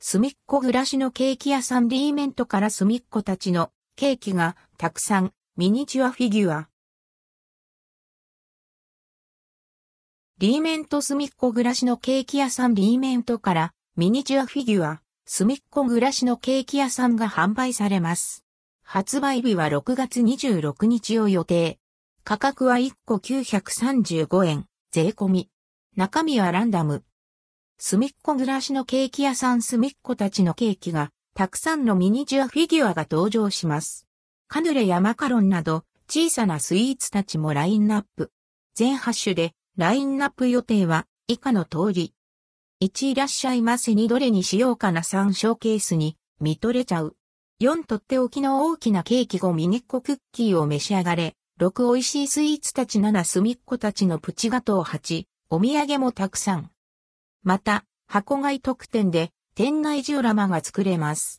すみっこ暮らしのケーキ屋さんリーメントからすみっこたちのケーキがたくさんミニチュアフィギュア。リーメントすみっこ暮らしのケーキ屋さんリーメントからミニチュアフィギュア、すみっこ暮らしのケーキ屋さんが販売されます。発売日は6月26日を予定。価格は1個935円、税込み。中身はランダム。すみっこ暮らしのケーキ屋さんすみっこたちのケーキが、たくさんのミニチュアフィギュアが登場します。カヌレやマカロンなど、小さなスイーツたちもラインナップ。全8種で、ラインナップ予定は、以下の通り。1いらっしゃいませにどれにしようかな3ショーケースに、見とれちゃう。4とっておきの大きなケーキ5ミニッコクッキーを召し上がれ。6美味しいスイーツたち7すみっこたちのプチガトー8、お土産もたくさん。また、箱買い特典で店内ジオラマが作れます。